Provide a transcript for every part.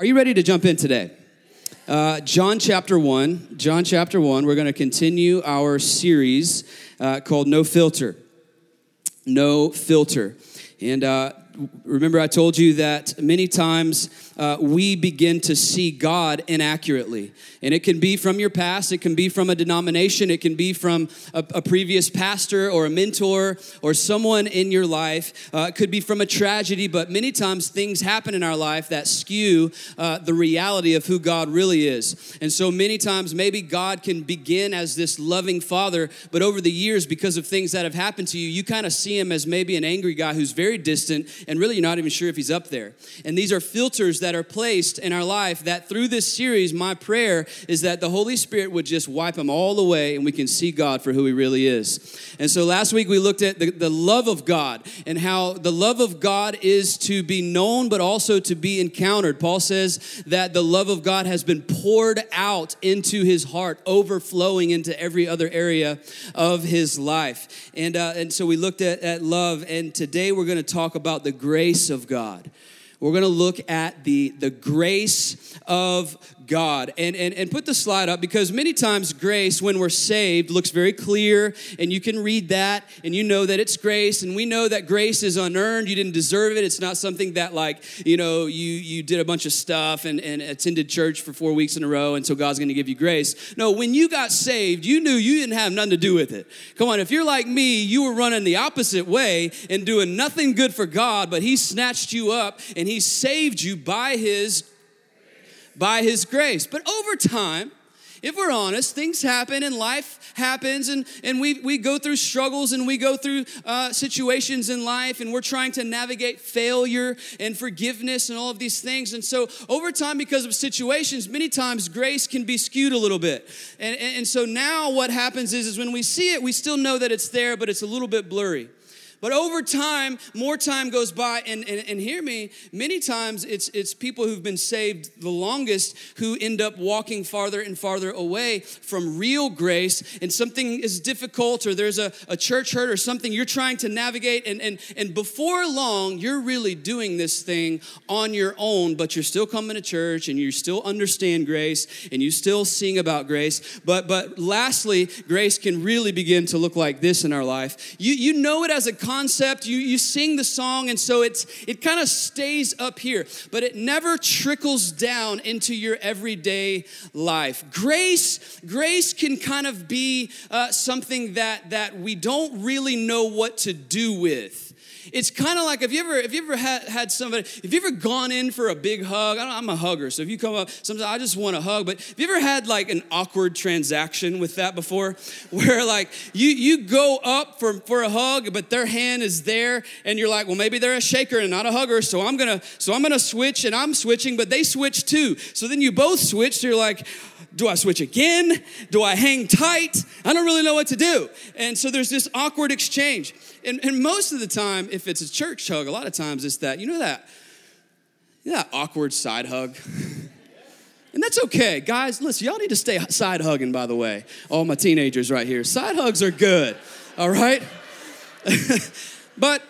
Are you ready to jump in today? Uh, John chapter 1. John chapter 1. We're going to continue our series uh, called No Filter. No Filter. And uh, remember, I told you that many times uh, we begin to see God inaccurately. And it can be from your past, it can be from a denomination, it can be from a, a previous pastor or a mentor or someone in your life. Uh, it could be from a tragedy, but many times things happen in our life that skew uh, the reality of who God really is. And so many times, maybe God can begin as this loving father, but over the years, because of things that have happened to you, you kind of see him as maybe an angry guy who's very distant, and really you're not even sure if he's up there. And these are filters that are placed in our life that through this series, my prayer is that the Holy Spirit would just wipe them all away and we can see God for who He really is. And so last week we looked at the, the love of God and how the love of God is to be known but also to be encountered. Paul says that the love of God has been poured out into his heart, overflowing into every other area of his life. And, uh, and so we looked at, at love, and today we're going to talk about the grace of God we're going to look at the, the grace of God. And, and, and put the slide up because many times grace, when we're saved, looks very clear, and you can read that and you know that it's grace, and we know that grace is unearned. You didn't deserve it. It's not something that, like, you know, you, you did a bunch of stuff and, and attended church for four weeks in a row, and so God's going to give you grace. No, when you got saved, you knew you didn't have nothing to do with it. Come on, if you're like me, you were running the opposite way and doing nothing good for God, but He snatched you up and He saved you by His by His grace. But over time, if we're honest, things happen and life happens, and, and we, we go through struggles and we go through uh, situations in life, and we're trying to navigate failure and forgiveness and all of these things. And so, over time, because of situations, many times grace can be skewed a little bit. And, and, and so, now what happens is, is when we see it, we still know that it's there, but it's a little bit blurry. But over time, more time goes by, and, and, and hear me, many times it's, it's people who've been saved the longest who end up walking farther and farther away from real grace, and something is difficult, or there's a, a church hurt, or something you're trying to navigate, and, and, and before long, you're really doing this thing on your own, but you're still coming to church, and you still understand grace, and you still sing about grace. But, but lastly, grace can really begin to look like this in our life. You, you know it as a concept, you, you sing the song, and so it's, it kind of stays up here, but it never trickles down into your everyday life. Grace, grace can kind of be uh, something that, that we don't really know what to do with. It's kind of like if you ever if you ever had, had somebody, if you ever gone in for a big hug, I am a hugger, so if you come up, sometimes I just want a hug. But have you ever had like an awkward transaction with that before, where like you you go up for for a hug, but their hand is there, and you're like, well, maybe they're a shaker and not a hugger, so I'm gonna so I'm gonna switch, and I'm switching, but they switch too. So then you both switch. So you're like do I switch again? Do I hang tight? I don't really know what to do. And so there's this awkward exchange. And, and most of the time, if it's a church hug, a lot of times it's that, you know that, you know that awkward side hug? And that's okay. Guys, listen, y'all need to stay side hugging, by the way. All my teenagers right here. Side hugs are good, all right? but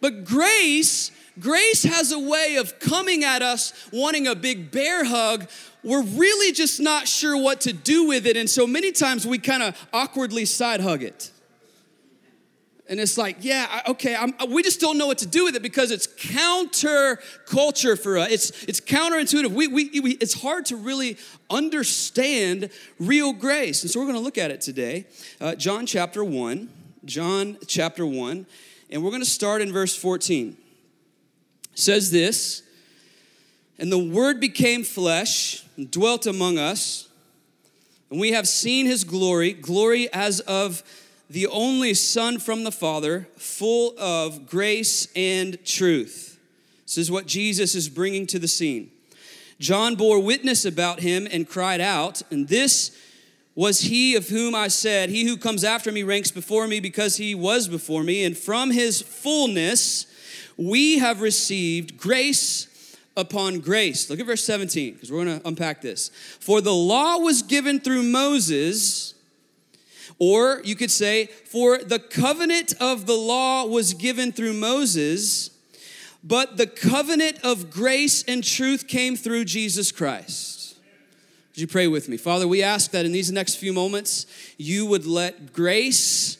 but grace, grace has a way of coming at us wanting a big bear hug we're really just not sure what to do with it. And so many times we kind of awkwardly side hug it. And it's like, yeah, okay, I'm, we just don't know what to do with it because it's counter culture for us. It's, it's counterintuitive. We, we, we, it's hard to really understand real grace. And so we're going to look at it today. Uh, John chapter 1. John chapter 1. And we're going to start in verse 14. Says this And the word became flesh and dwelt among us, and we have seen his glory, glory as of the only Son from the Father, full of grace and truth. This is what Jesus is bringing to the scene. John bore witness about him and cried out, and this was he of whom I said, He who comes after me ranks before me because he was before me, and from his fullness we have received grace upon grace. Look at verse 17, because we're going to unpack this. For the law was given through Moses, or you could say, for the covenant of the law was given through Moses, but the covenant of grace and truth came through Jesus Christ. Would you pray with me? Father, we ask that in these next few moments, you would let grace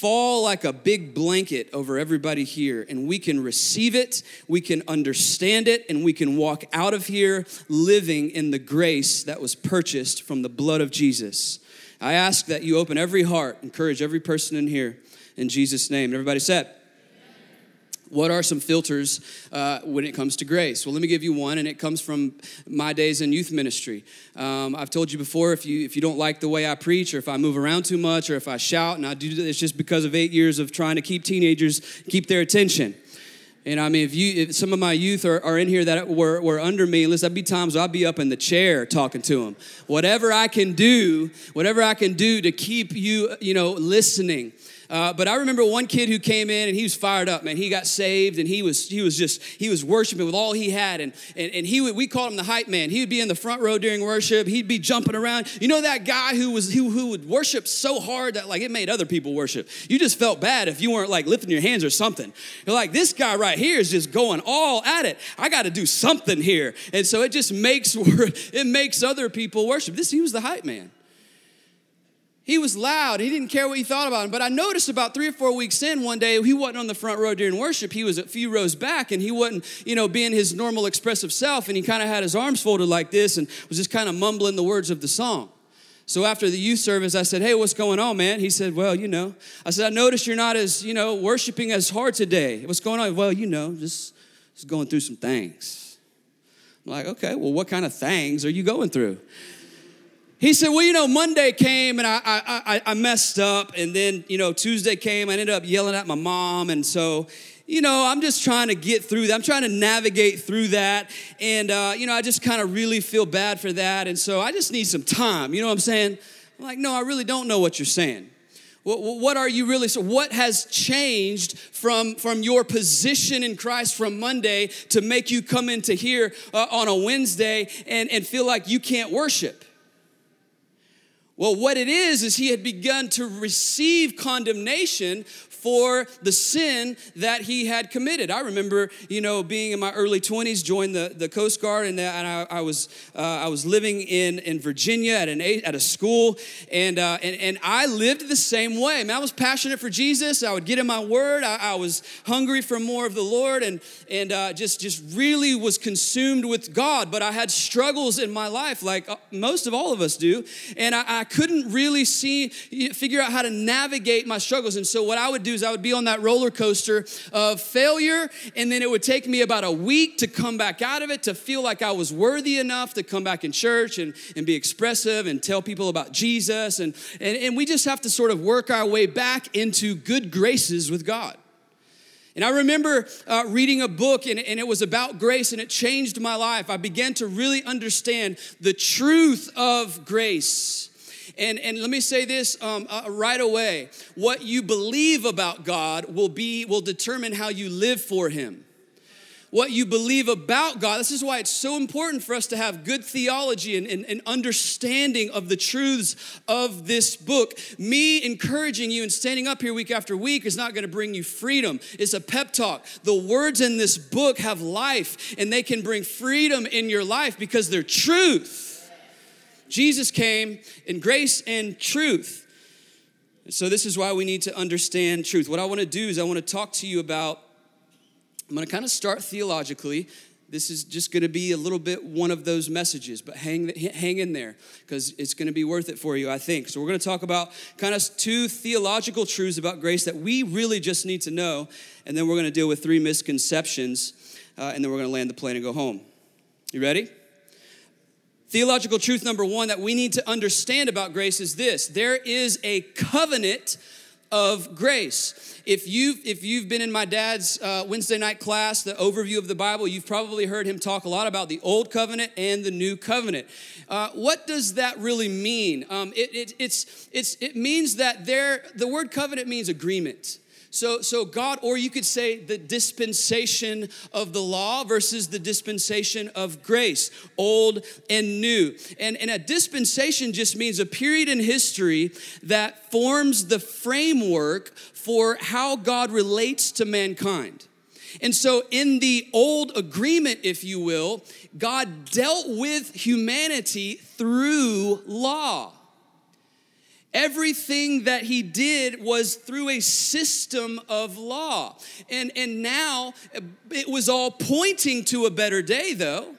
fall like a big blanket over everybody here, and we can receive it, we can understand it, and we can walk out of here living in the grace that was purchased from the blood of Jesus. I ask that you open every heart, encourage every person in here in Jesus' name. Everybody said, what are some filters uh, when it comes to grace? Well, let me give you one, and it comes from my days in youth ministry. Um, I've told you before if you if you don't like the way I preach, or if I move around too much, or if I shout, and I do this just because of eight years of trying to keep teenagers keep their attention. And I mean, if you, if some of my youth are, are in here that were, were under me, listen, there'd be times I'd be up in the chair talking to them. Whatever I can do, whatever I can do to keep you, you know, listening. Uh, but I remember one kid who came in and he was fired up, man. He got saved and he was he was just he was worshiping with all he had, and and, and he would, we called him the hype man. He would be in the front row during worship. He'd be jumping around. You know that guy who was who, who would worship so hard that like it made other people worship. You just felt bad if you weren't like lifting your hands or something. You're like this guy right here is just going all at it. I got to do something here, and so it just makes it makes other people worship. This he was the hype man. He was loud. He didn't care what you thought about him. But I noticed about three or four weeks in, one day he wasn't on the front row during worship. He was a few rows back, and he wasn't, you know, being his normal expressive self. And he kind of had his arms folded like this, and was just kind of mumbling the words of the song. So after the youth service, I said, "Hey, what's going on, man?" He said, "Well, you know." I said, "I noticed you're not as, you know, worshiping as hard today. What's going on?" Well, you know, just just going through some things. I'm like, okay, well, what kind of things are you going through? He said, Well, you know, Monday came and I, I, I, messed up. And then, you know, Tuesday came. I ended up yelling at my mom. And so, you know, I'm just trying to get through that. I'm trying to navigate through that. And, uh, you know, I just kind of really feel bad for that. And so I just need some time. You know what I'm saying? I'm like, No, I really don't know what you're saying. What, are you really so what has changed from from your position in christ from monday to make you come into here uh, on a wednesday and and feel like you can't worship well, what it is, is he had begun to receive condemnation for the sin that he had committed. I remember, you know, being in my early 20s, joined the, the Coast Guard, and, and I, I, was uh, I was living in, in Virginia at an at a school, and, uh, and and I lived the same way. I, mean, I was passionate for Jesus. I would get in my Word. I, I was hungry for more of the Lord, and and uh, just just really was consumed with God. But I had struggles in my life, like uh, most of all of us do, and I, I couldn't really see figure out how to navigate my struggles. And so what I would do is I would be on that roller coaster of failure, and then it would take me about a week to come back out of it to feel like I was worthy enough to come back in church and, and be expressive and tell people about Jesus. And, and, and we just have to sort of work our way back into good graces with God. And I remember uh, reading a book, and, and, it was about grace, and it changed my life. I began to really understand the truth of grace. And, and let me say this um, uh, right away what you believe about God will, be, will determine how you live for Him what you believe about God. This is why it's so important for us to have good theology and, and, and, understanding of the truths of this book. Me encouraging you and standing up here week after week is not going to bring you freedom. It's a pep talk. The words in this book have life and they can bring freedom in your life because they're truth. Jesus came in grace and truth. So, this is why we need to understand truth. What I want to do is, I want to talk to you about, I'm going to kind of start theologically. This is just going to be a little bit one of those messages, but hang, hang in there because it's going to be worth it for you, I think. So, we're going to talk about kind of two theological truths about grace that we really just need to know, and then we're going to deal with three misconceptions, uh, and then we're going to land the plane and go home. You ready? Theological truth number one that we need to understand about grace is this there is a covenant of grace. If you've, if you've been in my dad's uh, Wednesday night class, the overview of the Bible, you've probably heard him talk a lot about the Old Covenant and the New Covenant. Uh, what does that really mean? Um, it, it, it's, it's, it means that there, the word covenant means agreement. So, so God, or you could say the dispensation of the law versus the dispensation of grace, old and new. And, and a dispensation just means a period in history that forms the framework for how God relates to mankind. And so, in the old agreement, if you will, God dealt with humanity through law. Everything that he did was through a system of law. And, and now it was all pointing to a better day, though.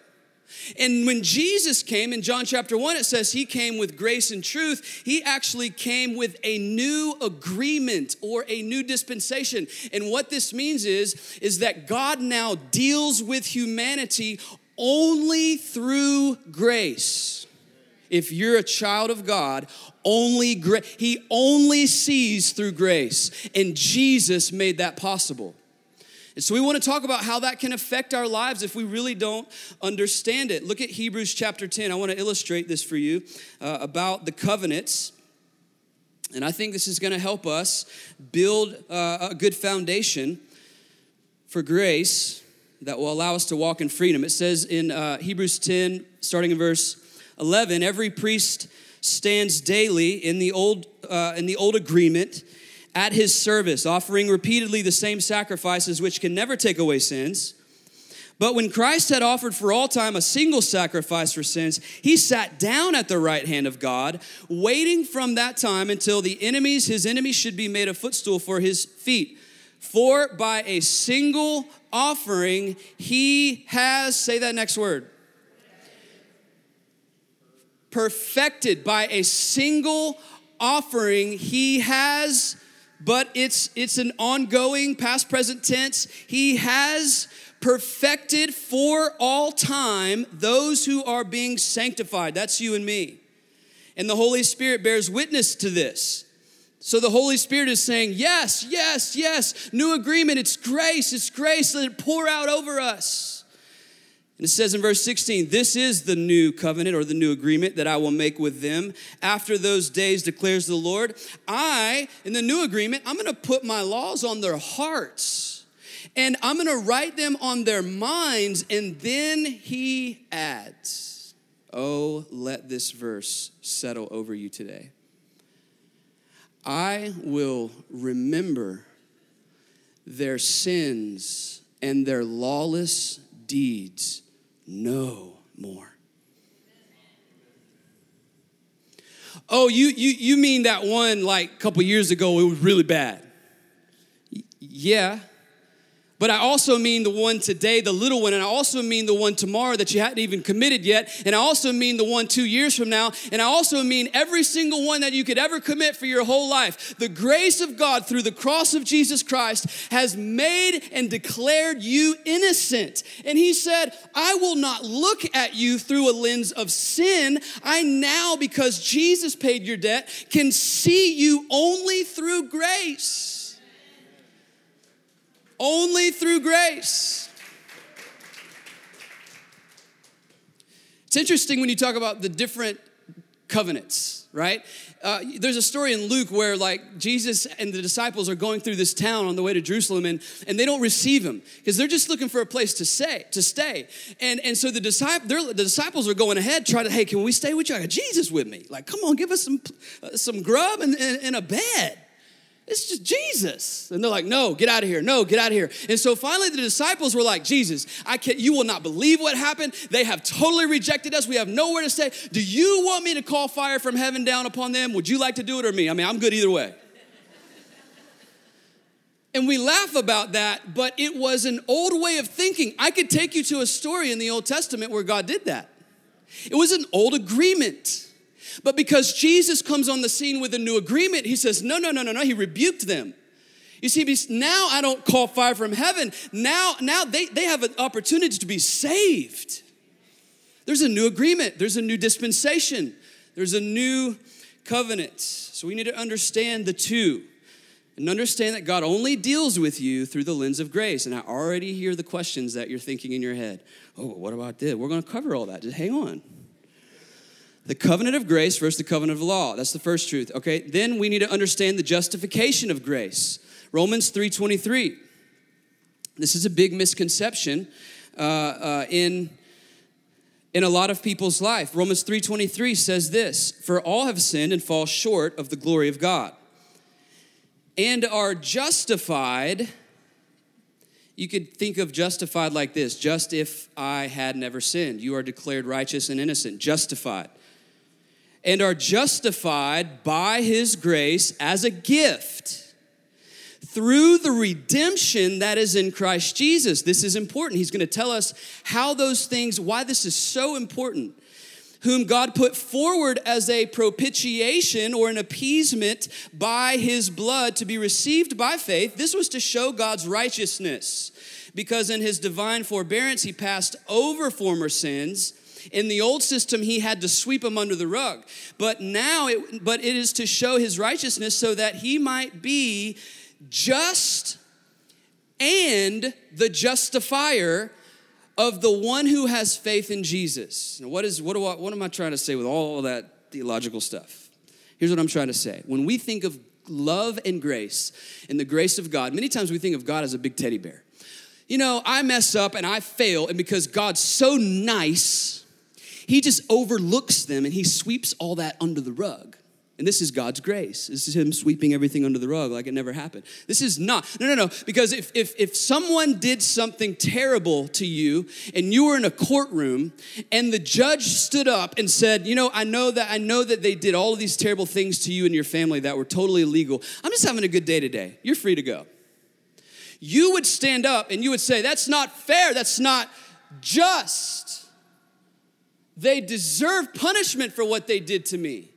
And when Jesus came in John chapter 1, it says he came with grace and truth. He actually came with a new agreement or a new dispensation. And what this means is, is that God now deals with humanity only through grace. If you're a child of God, only gra- he only sees through grace. And Jesus made that possible. And so we want to talk about how that can affect our lives if we really don't understand it. Look at Hebrews chapter 10. I want to illustrate this for you uh, about the covenants. And I think this is going to help us build uh, a good foundation for grace that will allow us to walk in freedom. It says in uh, Hebrews 10, starting in verse 11, every priest stands daily in the old, uh, in the old agreement at his service, offering repeatedly the same sacrifices which can never take away sins. But when Christ had offered for all time a single sacrifice for sins, he sat down at the right hand of God, waiting from that time until the enemies, his enemies, should be made a footstool for his feet. For by a single offering, he has, say that next word, perfected by a single offering, he has but it's it's an ongoing past present tense. He has perfected for all time those who are being sanctified. That's you and me. And the holy spirit bears witness to this. So the holy spirit is saying yes yes yes new agreement. It's grace it's grace. Let it pour out over us and it says in verse 16, This is the new covenant or the new agreement that I will make with them. After those days, declares the Lord, I, in the new agreement, I'm gonna put my laws on their hearts and I'm gonna write them on their minds. And then he adds, Oh, let this verse settle over you today. I will remember their sins and their lawless deeds no more. Oh, you, you, you mean that one like a couple years ago, it was really bad? Yeah, but I also mean the one today, the little one, and I also mean the one tomorrow that you hadn't even committed yet, and I also mean the one two years from now, and I also mean every single one that you could ever commit for your whole life. The grace of God through the cross of Jesus Christ has made and declared you innocent. And He said, I will not look at you through a lens of sin. I now, because Jesus paid your debt, can see you only through grace. Only through grace. It's interesting when you talk about the different covenants, right? Uh, there's a story in Luke where like Jesus and the disciples are going through this town on the way to Jerusalem and, and they don't receive him because they're just looking for a place to stay, to stay. And, and so the, disciple, the disciples are going ahead, trying to, hey, can we stay with you? I got Jesus with me. Like, come on, give us some, uh, some grub and, and, and a bed. It's just Jesus. And they're like, no, get out of here. No, get out of here. And so finally the disciples were like, Jesus, I can't, you will not believe what happened. They have totally rejected us. We have nowhere to stay. Do you want me to call fire from heaven down upon them? Would you like to do it or me? I mean, I'm good either way. And we laugh about that, but it was an old way of thinking. I could take you to a story in the Old Testament where God did that. It was an old agreement. But because Jesus comes on the scene with a new agreement, he says, no, no, no, no, no. He rebuked them. You see, now I don't call fire from heaven. Now, now they, they have an opportunity to be saved. There's a new agreement, there's a new dispensation, there's a new covenant. So we need to understand the two and understand that God only deals with you through the lens of grace. And I already hear the questions that you're thinking in your head. Oh, what about this? We're going to cover all that. Just hang on the covenant of grace versus the covenant of law. That's the first truth okay? Then we need to understand the justification of grace. Romans 3.23 this is a big misconception uh, uh, in in a lot of people's life. Romans 3.23 says this for all have sinned and fall short of the glory of god and are justified. You could think of justified like this just if I had never sinned. You are declared righteous and innocent, justified. And are justified by his grace as a gift through the redemption that is in Christ Jesus. This is important. He's going to tell us how those things, why this is so important. Whom God put forward as a propitiation or an appeasement by his blood to be received by faith. This was to show God's righteousness, because in his divine forbearance, he passed over former sins. In the old system, he had to sweep them under the rug. But now, it, but it is to show his righteousness so that he might be just and the justifier of the one who has faith in Jesus. Now, what, is, what, do I, what am I trying to say with all that theological stuff? Here's what I'm trying to say. When we think of love and grace and the grace of God, many times we think of God as a big teddy bear. You know, I mess up and I fail, and because God's so nice, He just overlooks them and He sweeps all that under the rug. And this is God's grace. This is Him sweeping everything under the rug like it never happened. This is not, no, no, no. Because if, if, if someone did something terrible to you and you were in a courtroom and the judge stood up and said, You know, I know that I know that they did all of these terrible things to you and your family that were totally illegal. I'm just having a good day today. You're free to go. You would stand up and you would say, That's not fair. That's not just. They deserve punishment for what they did to me.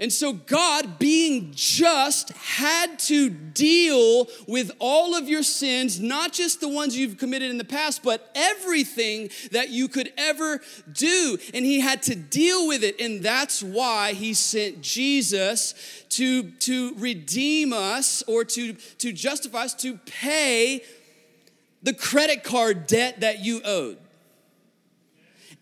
And so, God, being just, had to deal with all of your sins, not just the ones you've committed in the past, but everything that you could ever do. And He had to deal with it. And that's why He sent Jesus to, to redeem us or to, to justify us, to pay the credit card debt that you owed.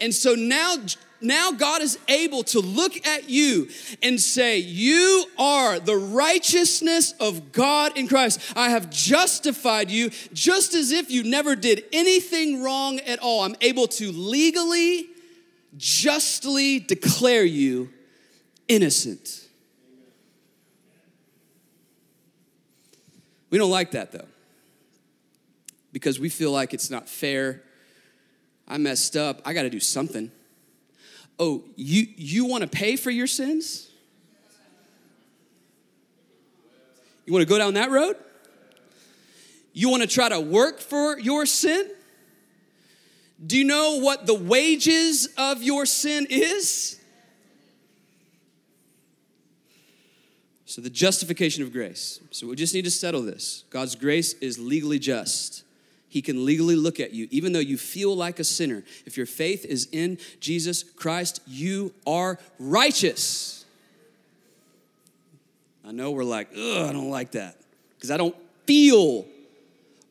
And so now now God is able to look at you and say, You are the righteousness of God in Christ. I have justified you just as if you never did anything wrong at all. I'm able to legally, justly declare you innocent. We don't like that though, because we feel like it's not fair. I messed up. I got to do something oh, you, you want to pay for your sins? You want to go down that road? You want to try to work for your sin? Do you know what the wages of your sin is? So, the justification of grace. So, we just need to settle this. God's grace is legally just. He can legally look at you, even though you feel like a sinner. If your faith is in Jesus Christ, you are righteous. I know we're like, ugh, I don't like that because I don't feel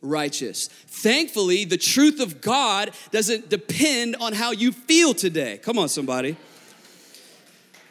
righteous. Thankfully, the truth of God doesn't depend on how you feel today. Come on, somebody.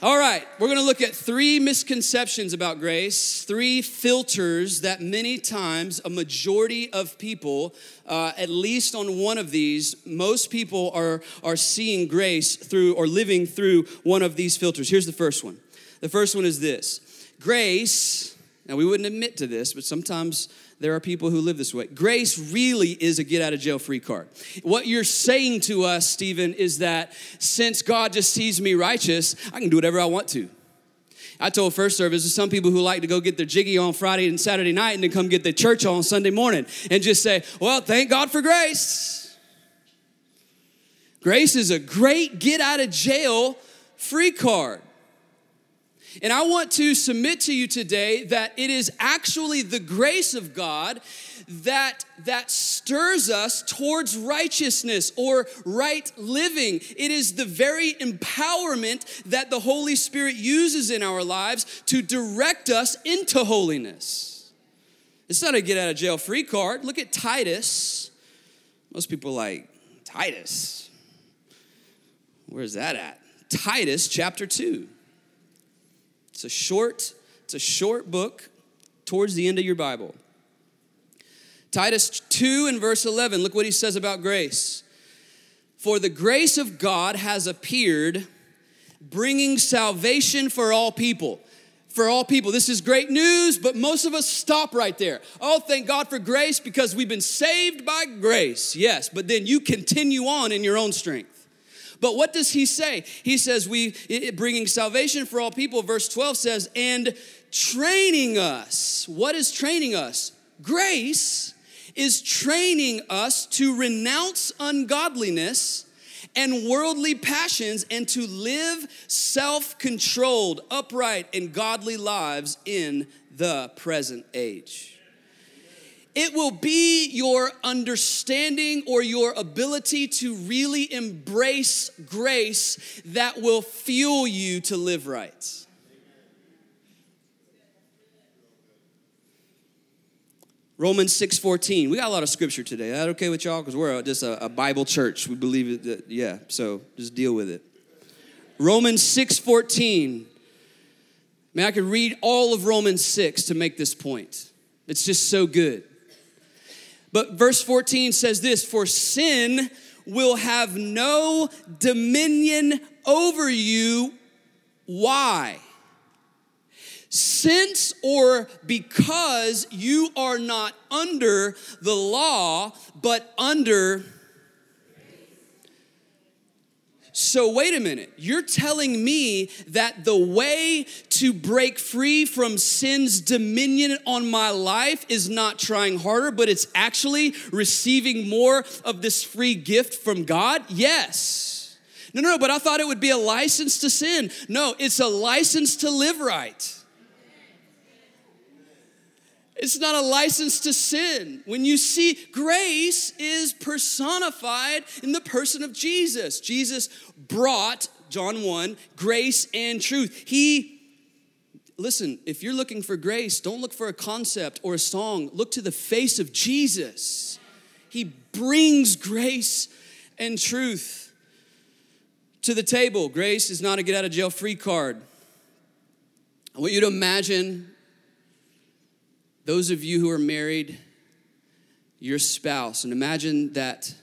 All right, we're going to look at three misconceptions about grace, three filters that many times a majority of people, uh, at least on one of these, most people are, are seeing grace through or living through one of these filters. Here's the first one. The first one is this grace, now we wouldn't admit to this, but sometimes there are people who live this way. Grace really is a get out of jail free card. What you're saying to us, Stephen, is that since God just sees me righteous, I can do whatever I want to. I told first service there's some people who like to go get their jiggy on Friday and Saturday night and then come get their church on Sunday morning and just say, Well, thank God for grace. Grace is a great get out of jail free card. And I want to submit to you today that it is actually the grace of God that that stirs us towards righteousness or right living. It is the very empowerment that the Holy Spirit uses in our lives to direct us into holiness. It's not a get out of jail free card. Look at Titus. Most people like Titus. Where's that at? Titus chapter 2. It's a short, it's a short book towards the end of your Bible. Titus 2 and verse 11, look what he says about grace. For the grace of God has appeared, bringing salvation for all people. for all people. This is great news, but most of us stop right there. Oh, thank God for grace because we've been saved by grace. Yes, but then you continue on in your own strength. But what does he say? He says, We bringing salvation for all people, verse 12 says, and training us. What is training us? Grace is training us to renounce ungodliness and worldly passions and to live self controlled, upright, and godly lives in the present age. It will be your understanding or your ability to really embrace grace that will fuel you to live right. Romans 6:14. We got a lot of scripture today. Is that okay with y'all? Because we're just a, a, Bible church. We believe that, yeah, so just deal with it. Romans 6:14. Man, I could read all of Romans 6 to make this point. It's just so good. But verse 14 says this For sin will have no dominion over you. Why? Since or because you are not under the law, but under. So, wait a minute. You're telling me that the way to break free from sin's dominion on my life is not trying harder, but it's actually receiving more of this free gift from God? Yes. No, no, but I thought it would be a license to sin. No, it's a license to live right. It's not a license to sin. When you see grace is personified in the person of Jesus. Jesus brought, John 1, grace and truth. He, listen, if you're looking for grace, don't look for a concept or a song. Look to the face of Jesus. He brings grace and truth to the table. Grace is not a get out of jail free card. I want you to imagine those of you who are married, your spouse, and imagine that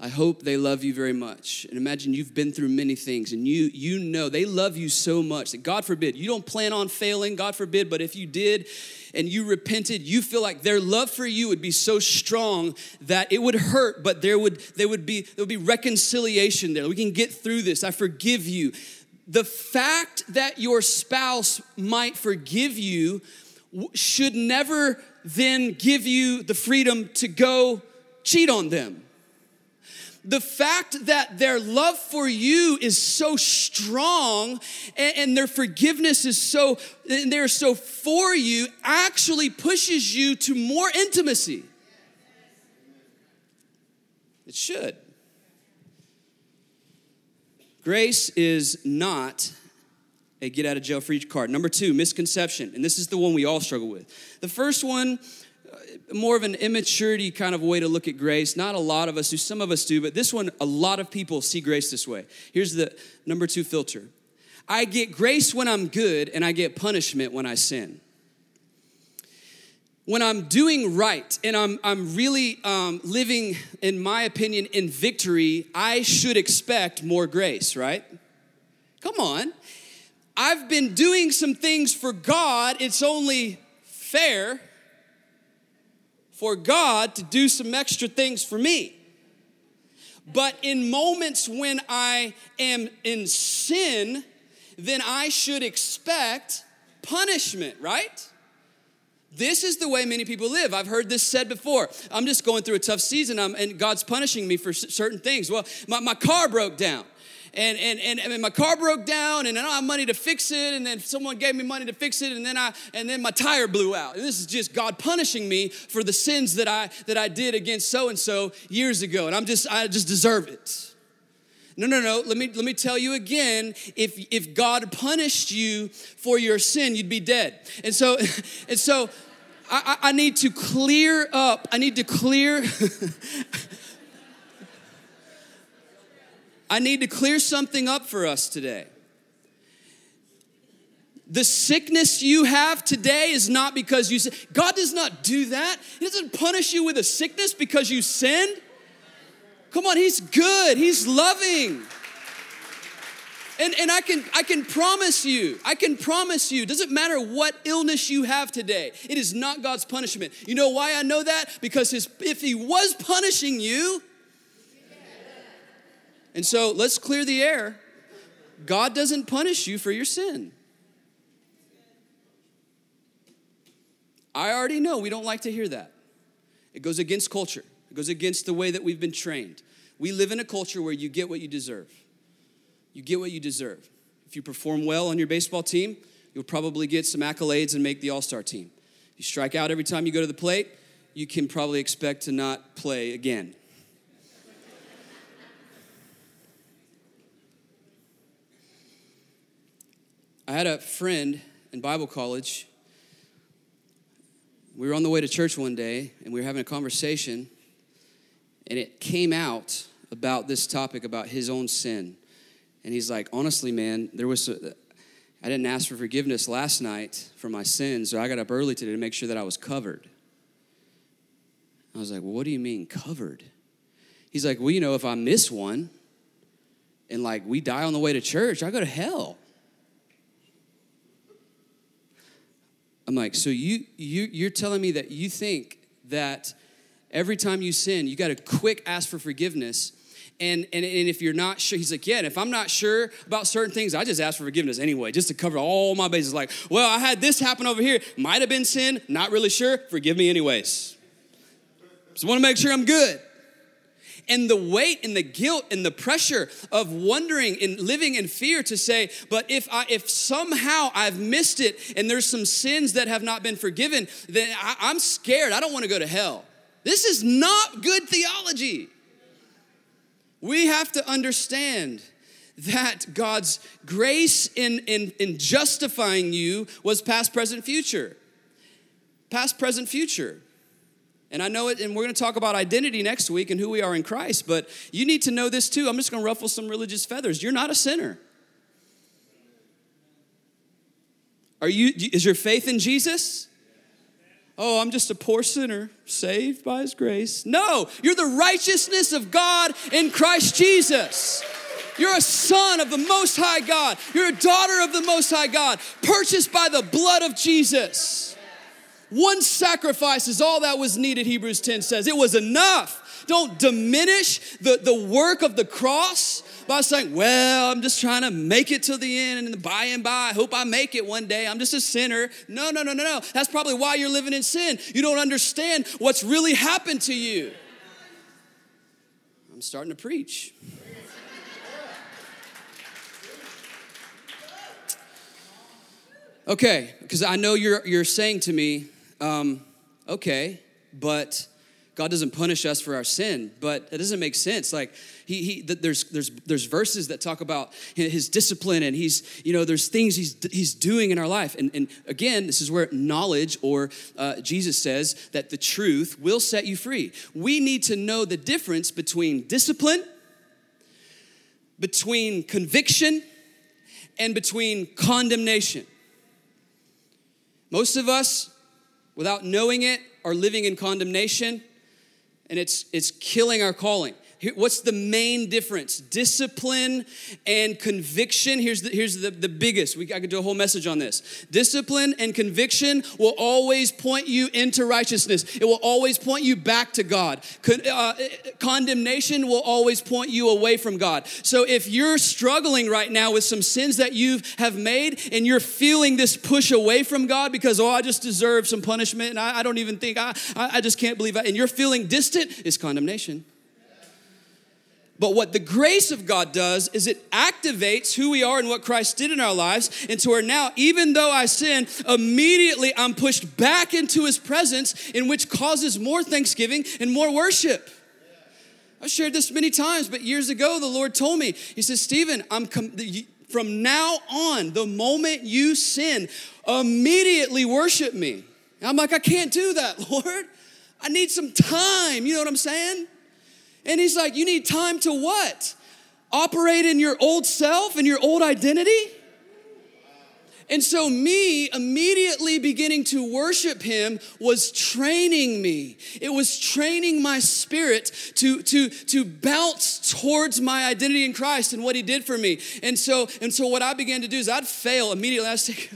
I hope they love you very much. And imagine you've been through many things and you you know they love you so much that God forbid, you don't plan on failing, God forbid, but if you did and you repented, you feel like their love for you would be so strong that it would hurt, but there would there would be there would be reconciliation there. We can get through this. I forgive you. The fact that your spouse might forgive you should never then give you the freedom to go cheat on them. The fact that their love for you is so strong and, and their forgiveness is so, and they're so for you actually pushes you to more intimacy. It should. Grace is not a get out of jail free card. Number two, misconception. And this is the one we all struggle with. The first one, uh, more of an immaturity kind of way to look at grace. Not a lot of us do, some of us do, but this one, a lot of people see grace this way. Here's the number two filter I get grace when I'm good, and I get punishment when I sin. When I'm doing right and I'm, I'm really um, living, in my opinion, in victory, I should expect more grace, right? Come on. I've been doing some things for God, it's only fair for God to do some extra things for me. But in moments when I am in sin, then I should expect punishment, right? This is the way many people live. I've heard this said before. I'm just going through a tough season and God's punishing me for certain things. Well, my, my car broke down and, and, and, and my car broke down and I don't have money to fix it. And then someone gave me money to fix it. And then I, and then my tire blew out. And this is just God punishing me for the sins that I, that I did against so-and-so years ago. And I'm just, I just deserve it. No, no, no. Let me let me tell you again. If if God punished you for your sin, you'd be dead. And so, and so, I, I need to clear up. I need to clear. I need to clear something up for us today. The sickness you have today is not because you sin. God does not do that. He doesn't punish you with a sickness because you sinned. Come on, He's good, He's loving. And, and I can I can promise you, I can promise you, doesn't matter what illness you have today, it is not God's punishment. You know why I know that? Because his, if he was punishing you, and so let's clear the air. God doesn't punish you for your sin. I already know we don't like to hear that. It goes against culture, it goes against the way that we've been trained. We live in a culture where you get what you deserve. You get what you deserve. If you perform well on your baseball team, you'll probably get some accolades and make the all star team. If you strike out every time you go to the plate, you can probably expect to not play again. I had a friend in Bible college. We were on the way to church one day and we were having a conversation, and it came out about this topic about his own sin. And he's like, honestly, man, there was, a, I didn't ask for forgiveness last night for my sins, so I got up early today to make sure that I was covered. I was like, well, what do you mean covered? He's like, well, you know, if I miss one and like we die on the way to church, I go to hell. I'm like, so you, you you're telling me that you think that every time you sin, you got to quick ask for forgiveness and, and, and if you're not sure, he's like, yeah, and if I'm not sure about certain things, I just ask for forgiveness anyway, just to cover all my bases. Like, well, I had this happen over here. Might have been sin, not really sure. Forgive me anyways. Just want to make sure I'm good. And the weight and the guilt and the pressure of wondering and living in fear to say, but if I if somehow I've missed it and there's some sins that have not been forgiven, then I, I'm scared. I don't want to go to hell. This is not good theology. We have to understand that God's grace in, in, in justifying you was past, present, future. Past, present, future. And I know it, and we're gonna talk about identity next week and who we are in Christ, but you need to know this too. I'm just gonna ruffle some religious feathers. You're not a sinner. Are you, is your faith in Jesus? Oh, I'm just a poor sinner saved by his grace. No, you're the righteousness of God in Christ Jesus. You're a son of the Most High God. You're a daughter of the Most High God, purchased by the blood of Jesus. One sacrifice is all that was needed, Hebrews 10 says. It was enough. Don't diminish the, the work of the cross by saying, Well, I'm just trying to make it to the end and by and by, I hope I make it one day. I'm just a sinner. No, no, no, no, no. That's probably why you're living in sin. You don't understand what's really happened to you. I'm starting to preach. Okay, because I know you're, you're saying to me, um, okay, but God doesn't punish us for our sin, but it doesn't make sense. Like he, he there's there's there's verses that talk about his discipline and he's you know there's things he's he's doing in our life. And, and again, this is where knowledge or uh, Jesus says that the truth will set you free. We need to know the difference between discipline, between conviction, and between condemnation. Most of us, without knowing it, are living in condemnation and it's, it's killing our calling. What's the main difference? Discipline and conviction. Here's the, here's the, the biggest. We, I could do a whole message on this. Discipline and conviction will always point you into righteousness, it will always point you back to God. Con, uh, condemnation will always point you away from God. So if you're struggling right now with some sins that you have made and you're feeling this push away from God because, oh, I just deserve some punishment and I, I don't even think, I, I just can't believe it, and you're feeling distant, is condemnation. But what the grace of God does is it activates who we are and what Christ did in our lives into where now, even though I sin, immediately I'm pushed back into his presence, in which causes more thanksgiving and more worship. I've shared this many times, but years ago, the Lord told me, He says, Stephen, I'm com- from now on, the moment you sin, immediately worship me. And I'm like, I can't do that, Lord. I need some time. You know what I'm saying? And he's like, You need time to what? Operate in your old self and your old identity? And so, me immediately beginning to worship him was training me. It was training my spirit to, to, to bounce towards my identity in Christ and what he did for me. And so, and so what I began to do is I'd fail immediately. I'd say,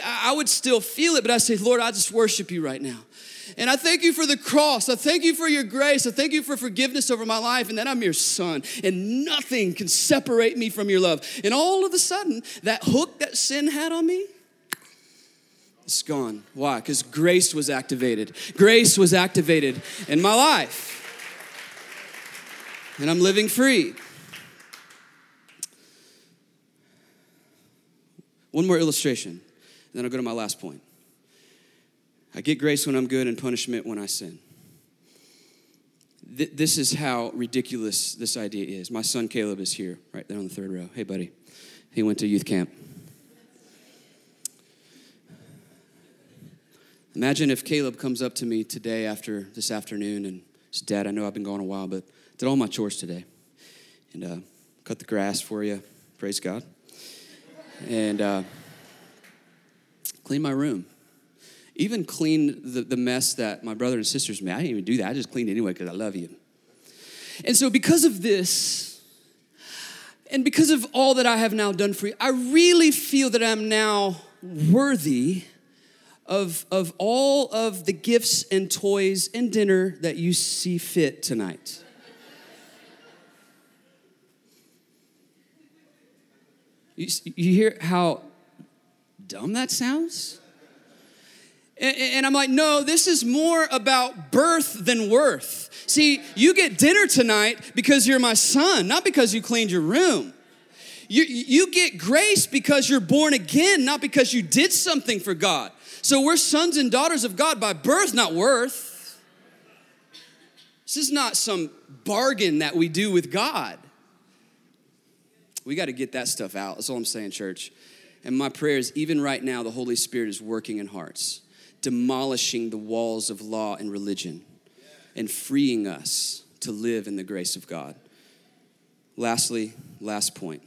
I would still feel it, but I'd say, Lord, I just worship you right now. And I thank you for the cross. I thank you for your grace. I thank you for forgiveness over my life and that I'm your son. And nothing can separate me from your love. And all of a sudden, that hook that sin had on me, it's gone. Why? Because grace was activated. Grace was activated in my life. And I'm living free. One more illustration, and then I'll go to my last point. I get grace when I'm good and punishment when I sin. Th- this is how ridiculous this idea is. My son Caleb is here, right there on the third row. Hey, buddy. He went to youth camp. Imagine if Caleb comes up to me today after this afternoon and says, Dad, I know I've been gone a while, but did all my chores today. And uh, cut the grass for you. Praise God. And uh, clean my room even clean the, the mess that my brother and sisters made. I didn't even do that. I just cleaned anyway because I love you. And so, because of this, and because of all that I have now done for you, I really feel that I'm now worthy of, of all of the gifts and toys and dinner that you see fit tonight. You, you hear how dumb that sounds? And I'm like, no, this is more about birth than worth. See, you get dinner tonight because you're my son, not because you cleaned your room. You, you get grace because you're born again, not because you did something for God. So we're sons and daughters of God by birth, not worth. This is not some bargain that we do with God. We got to get that stuff out. That's all I'm saying, church. And my prayer is even right now, the Holy Spirit is working in hearts demolishing the walls of law and religion and freeing us to live in the grace of God. Lastly, last point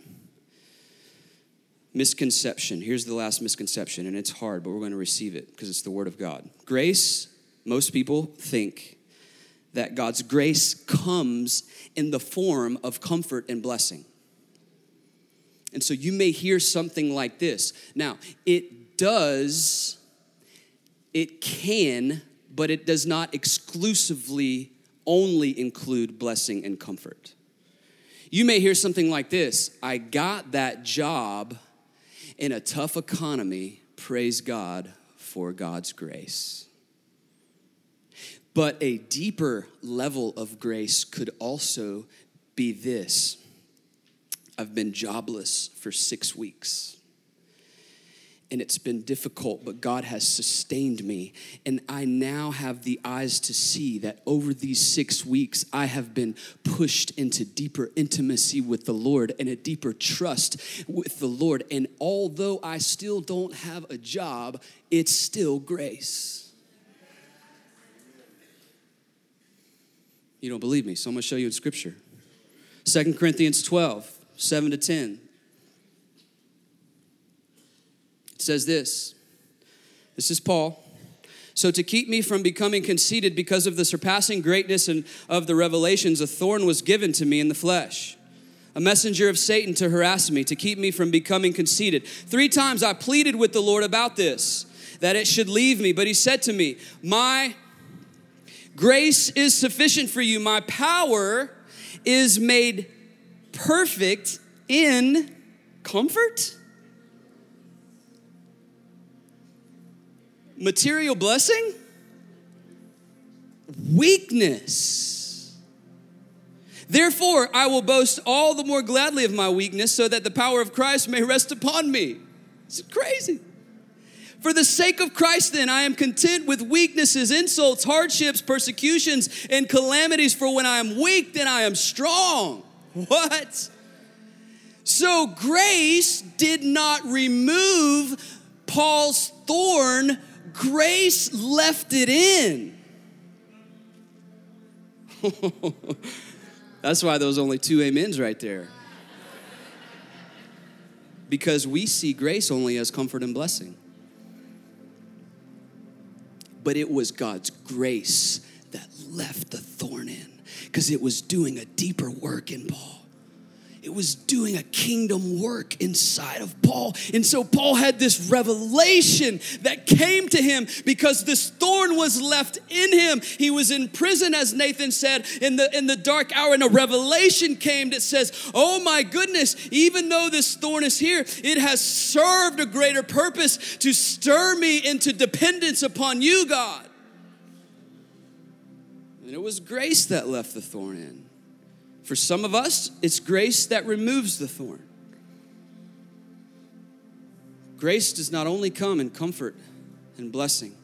misconception. Here's the last misconception, and it's hard, but we're going to receive it because it's the Word of God. Grace, most people think that God's grace comes in the form of comfort and blessing. And so you may hear something like this. Now, it does it can, but it does not exclusively only include blessing and comfort. You may hear something like this I got that job in a tough economy, praise God for God's grace. But a deeper level of grace could also be this I've been jobless for six weeks and it's been difficult, but God has sustained me. And I now have the eyes to see that over these six weeks, I have been pushed into deeper intimacy with the Lord and a deeper trust with the Lord. And although I still don't have a job, it's still grace. You don't believe me, so I'm gonna show you in scripture. Second Corinthians 12, 7 to 10. It says this This is Paul. So, to keep me from becoming conceited because of the surpassing greatness and of the revelations, a thorn was given to me in the flesh, a messenger of Satan to harass me, to keep me from becoming conceited. Three times I pleaded with the Lord about this, that it should leave me. But he said to me, My grace is sufficient for you, my power is made perfect in comfort material blessing, weakness. Therefore, I will boast all the more gladly of my weakness so that the power of Christ may rest upon me. It's crazy. For the sake of Christ, then, I am content with weaknesses, insults, hardships, persecutions, and calamities. For when I am weak, then I am strong. What? So grace did not remove Paul's thorn grace left it in. That's why there was only two amens right there. because we see grace only as comfort and blessing. But it was God's grace that left the thorn in because it was doing a deeper work in Paul it was doing a kingdom work inside of Paul. And so Paul had this revelation that came to him because this thorn was left in him. He was in prison, as Nathan said, in the, in the dark hour, and a revelation came that says, Oh my goodness, even though this thorn is here, it has served a greater purpose to stir me into dependence upon you, God. And it was grace that left the thorn in. For some of us, it's grace that removes the thorn. Grace does not only come in comfort and blessing.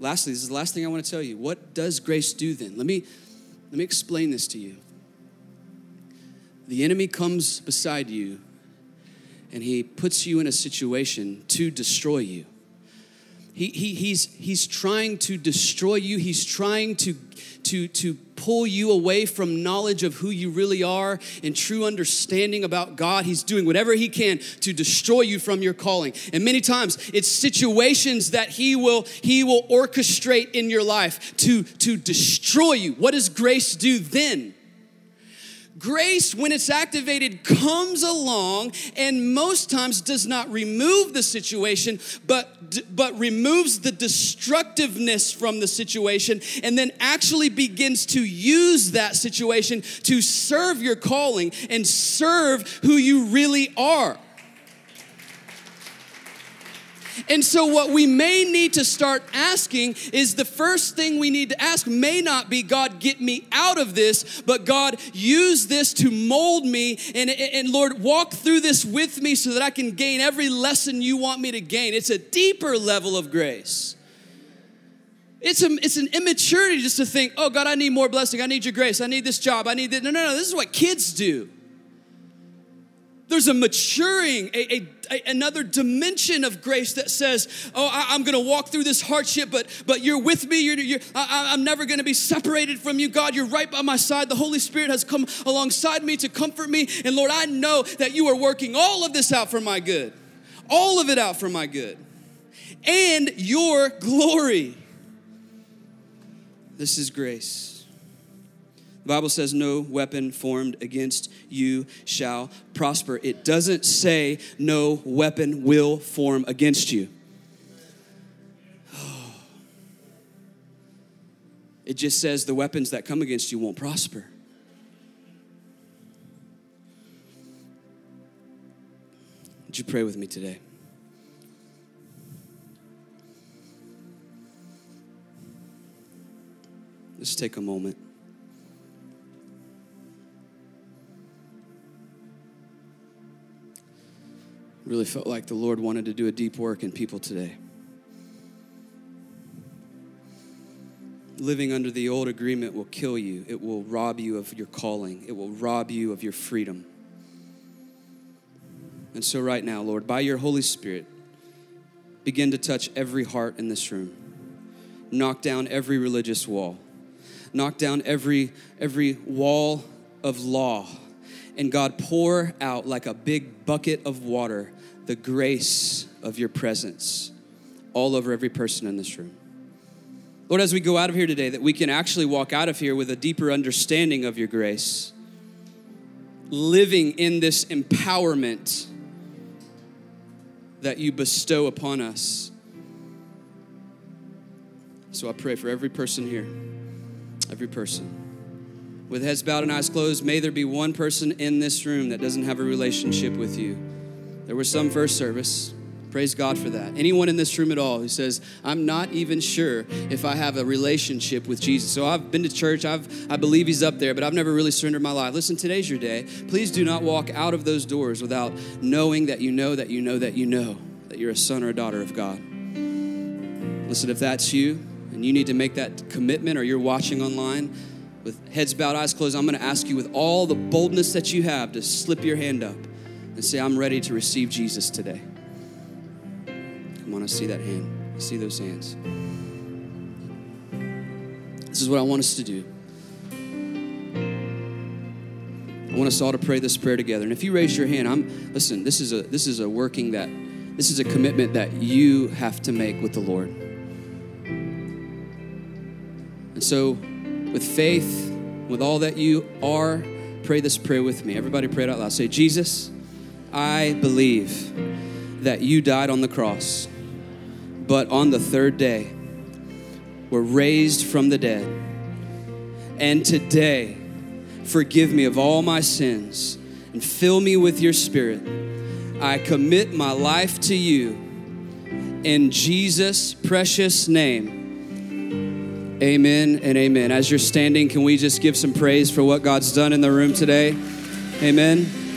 Lastly, this is the last thing I want to tell you. What does grace do then? Let me, let me explain this to you. The enemy comes beside you and he puts you in a situation to destroy you. He, he, he's, he's trying to destroy you. He's trying to, to, to pull you away from knowledge of who you really are and true understanding about God. He's doing whatever he can to destroy you from your calling. And many times it's situations that he will he will orchestrate in your life to to destroy you. What does grace do then? Grace, when it's activated, comes along and most times does not remove the situation, but, but removes the destructiveness from the situation and then actually begins to use that situation to serve your calling and serve who you really are. And so, what we may need to start asking is the first thing we need to ask may not be, God, get me out of this, but God, use this to mold me. And, and Lord, walk through this with me so that I can gain every lesson you want me to gain. It's a deeper level of grace. It's, a, it's an immaturity just to think, oh, God, I need more blessing. I need your grace. I need this job. I need this. No, no, no. This is what kids do. There's a maturing, a, a, a another dimension of grace that says, "Oh, I, am to walk through this hardship, but but you're with me. You're, you're I, I'm never to be separated from you, God. You're right by my side. The Holy Spirit has come alongside me to comfort me, and Lord, I know that you are working all of this out for my good, all of it out for my good, and your glory." This is grace. The Bible says, No weapon formed against you shall prosper. It doesn't say, No weapon will form against you. It just says the weapons that come against you won't prosper. Would you pray with me today? Let's take a moment. Really felt like the Lord wanted to do a deep work in people today. Living under the old agreement will kill you, it will rob you of your calling, it will rob you of your freedom. And so, right now, Lord, by your Holy Spirit, begin to touch every heart in this room. Knock down every religious wall. Knock down every, every wall of law. And God, pour out like a big bucket of water the grace of your presence all over every person in this room. Lord, as we go out of here today, that we can actually walk out of here with a deeper understanding of your grace, living in this empowerment that you bestow upon us. So I pray for every person here, every person. With heads bowed and eyes closed, may there be one person in this room that doesn't have a relationship with you. There was some first service. Praise God for that. Anyone in this room at all who says, I'm not even sure if I have a relationship with Jesus. So I've been to church, I've, I believe He's up there, but I've never really surrendered my life. Listen, today's your day. Please do not walk out of those doors without knowing that you know that you know that you know that you're a son or a daughter of God. Listen, if that's you and you need to make that commitment or you're watching online with heads bowed, eyes closed, I'm going to ask you with all the boldness that you have to slip your hand up and say, I'm ready to receive Jesus today. Come on, I see that hand. I see those hands. This is what I want us to do. I want us all to pray this prayer together. And if you raise your hand, I'm listen, this is a this is a working that this is a commitment that you have to make with the Lord. And so with faith, with all that you are, pray this prayer with me. Everybody pray it out loud. Say, Jesus, I believe that you died on the cross, but on the third day were raised from the dead. And today, forgive me of all my sins and fill me with your spirit. I commit my life to you in Jesus' precious name. Amen and amen. As you're standing, can we just give some praise for what God's done in the room today? Amen.